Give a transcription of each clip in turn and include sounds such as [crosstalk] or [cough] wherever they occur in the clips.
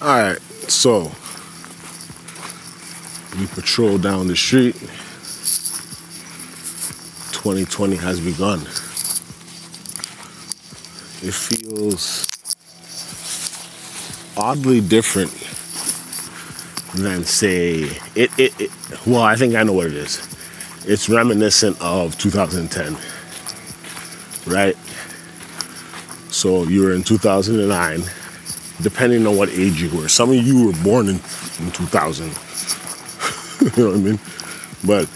Alright, so we patrol down the street. 2020 has begun. It feels oddly different than say it, it, it well I think I know what it is. It's reminiscent of 2010. Right? So you were in 2009 depending on what age you were. Some of you were born in, in 2000. [laughs] you know what I mean? But,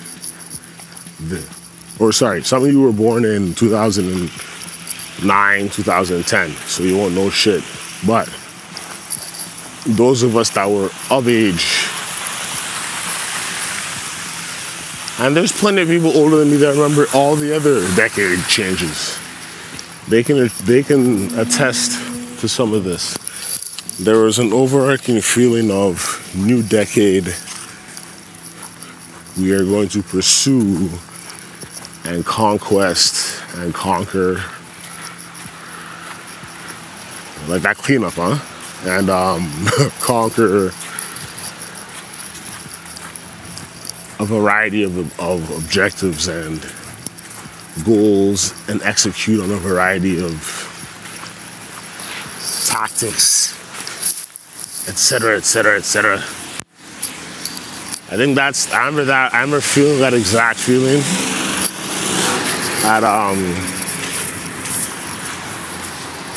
the, or sorry, some of you were born in 2009, 2010, so you won't know shit. But those of us that were of age, and there's plenty of people older than me that remember all the other decade changes. They can they can attest to some of this there was an overarching feeling of new decade. We are going to pursue and conquest and conquer. Like that cleanup, huh? And um, [laughs] conquer a variety of, of objectives and goals and execute on a variety of tactics etc., etc., etc. I think that's I remember that I remember feeling that exact feeling at um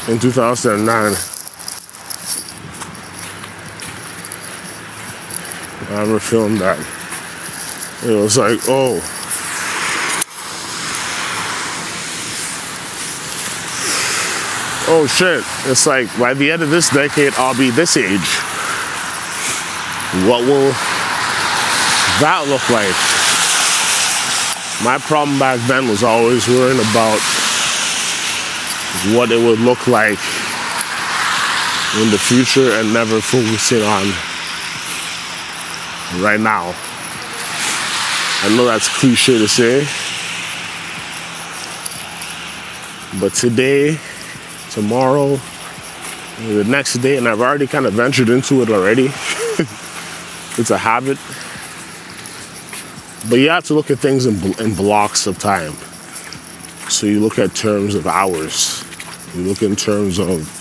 in 2009. I remember feeling that. It was like, oh, oh shit, it's like by the end of this decade, I'll be this age. What will that look like? My problem back then was always worrying about what it would look like in the future and never focusing on right now. I know that's cliche to say, but today tomorrow, the next day, and I've already kind of ventured into it already. [laughs] it's a habit. But you have to look at things in, in blocks of time. So you look at terms of hours, you look in terms of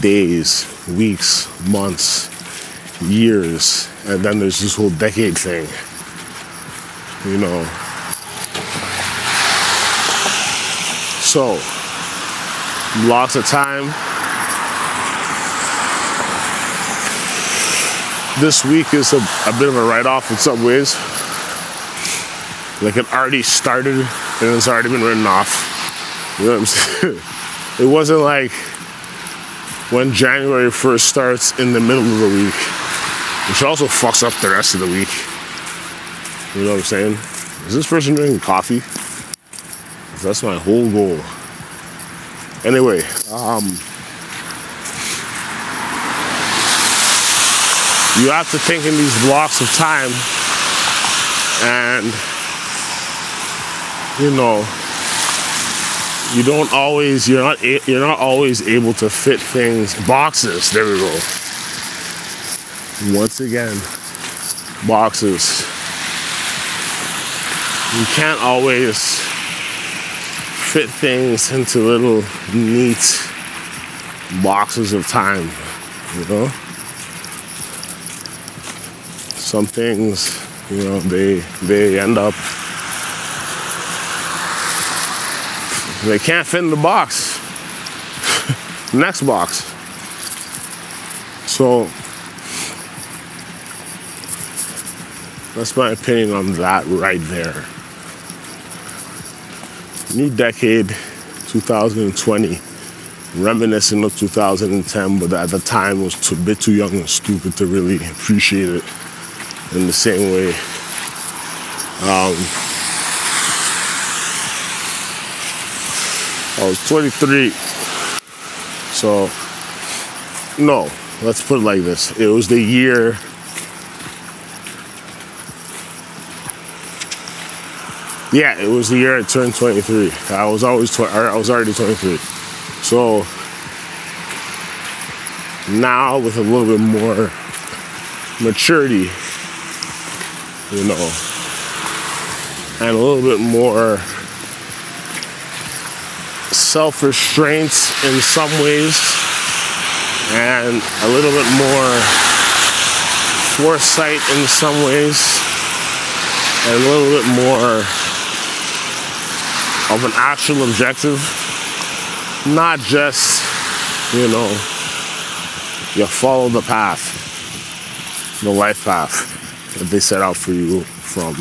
days, weeks, months, years, and then there's this whole decade thing. You know. So, lots of time. This week is a, a bit of a write off in some ways. Like it already started and it's already been written off. You know what I'm [laughs] saying? It wasn't like when January 1st starts in the middle of the week, which also fucks up the rest of the week. You know what I'm saying? Is this person drinking coffee? That's my whole goal. Anyway, um, you have to think in these blocks of time and you know you don't always you're not you're not always able to fit things boxes there we go. Once again boxes. You can't always fit things into little neat boxes of time, you know? Some things, you know, they they end up they can't fit in the box. [laughs] Next box. So that's my opinion on that right there new decade, 2020, reminiscent of 2010, but at the time was a bit too young and stupid to really appreciate it in the same way. Um, I was 23, so no, let's put it like this. It was the year Yeah, it was the year I turned 23. I was always tw- er, I was already 23. So now with a little bit more maturity, you know, and a little bit more self restraint in some ways, and a little bit more foresight in some ways, and a little bit more of an actual objective, not just, you know, you follow the path, the life path that they set out for you from,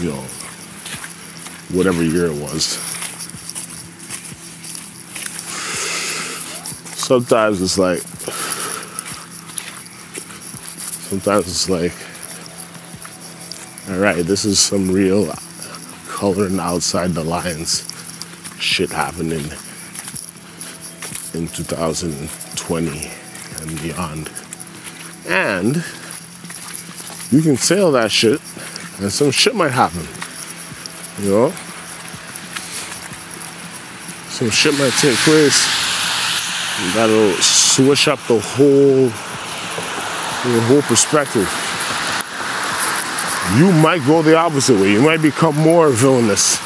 you know, whatever year it was. Sometimes it's like, sometimes it's like, all right, this is some real coloring outside the lines shit happening in 2020 and beyond. And you can sail that shit, and some shit might happen. You know? Some shit might take place that'll switch up the whole the whole perspective. You might go the opposite way. You might become more villainous.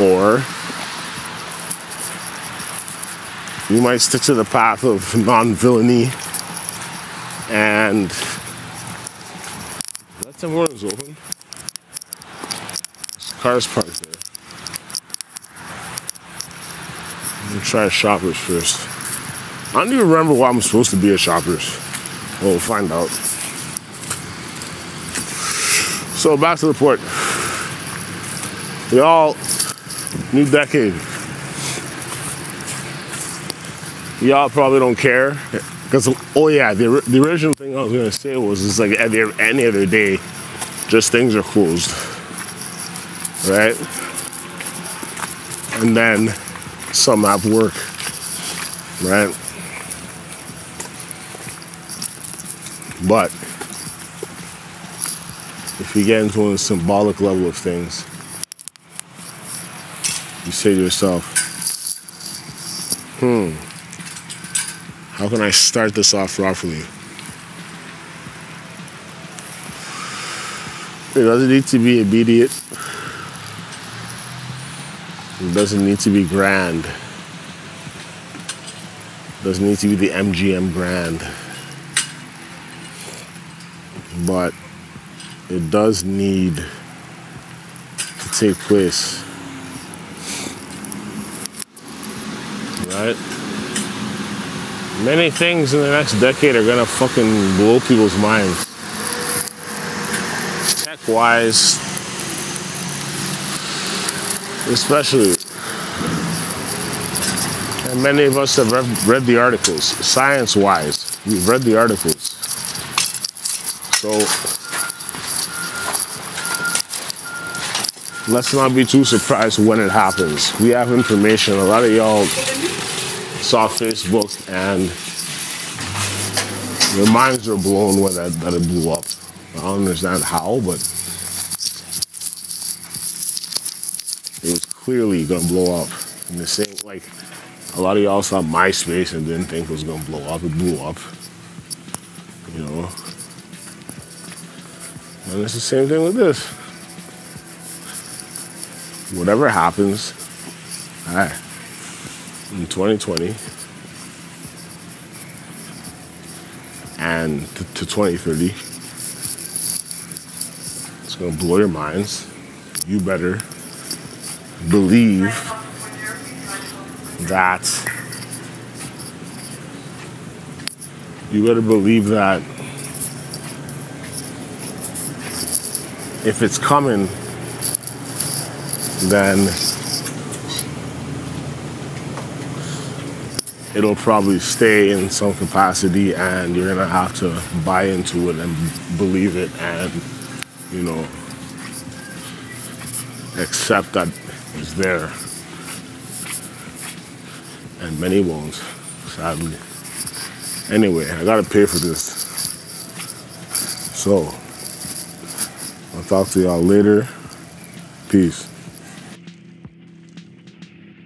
Or you might stick to the path of non-villainy and let the windows open. This car's parked there. Let me try shoppers first. I don't even remember why I'm supposed to be at shoppers. We'll find out. So back to the port. We all new decade. Y'all probably don't care because oh yeah, the, the original thing I was gonna say was it's like any, any other day, just things are closed, right? And then some have work, right? But you get into a symbolic level of things, you say to yourself, hmm, how can I start this off properly? It doesn't need to be immediate. It doesn't need to be grand. It doesn't need to be the MGM grand. But it does need to take place. Right? Many things in the next decade are gonna fucking blow people's minds. Tech wise, especially. And many of us have read, the articles. Science wise, we've read the articles. Let's not be too surprised when it happens. We have information. A lot of y'all saw Facebook and their minds are blown when that, that it blew up. I don't understand how, but it was clearly gonna blow up. And the same, like, a lot of y'all saw MySpace and didn't think it was gonna blow up. It blew up. You know? And it's the same thing with this. Whatever happens, alright, in 2020 and to, to 2030, it's gonna blow your minds. You better believe that you better believe that if it's coming, then it'll probably stay in some capacity and you're gonna have to buy into it and believe it and you know accept that it's there. And many won't sadly. Anyway i gotta pay for this. So i'll talk to y'all later. Peace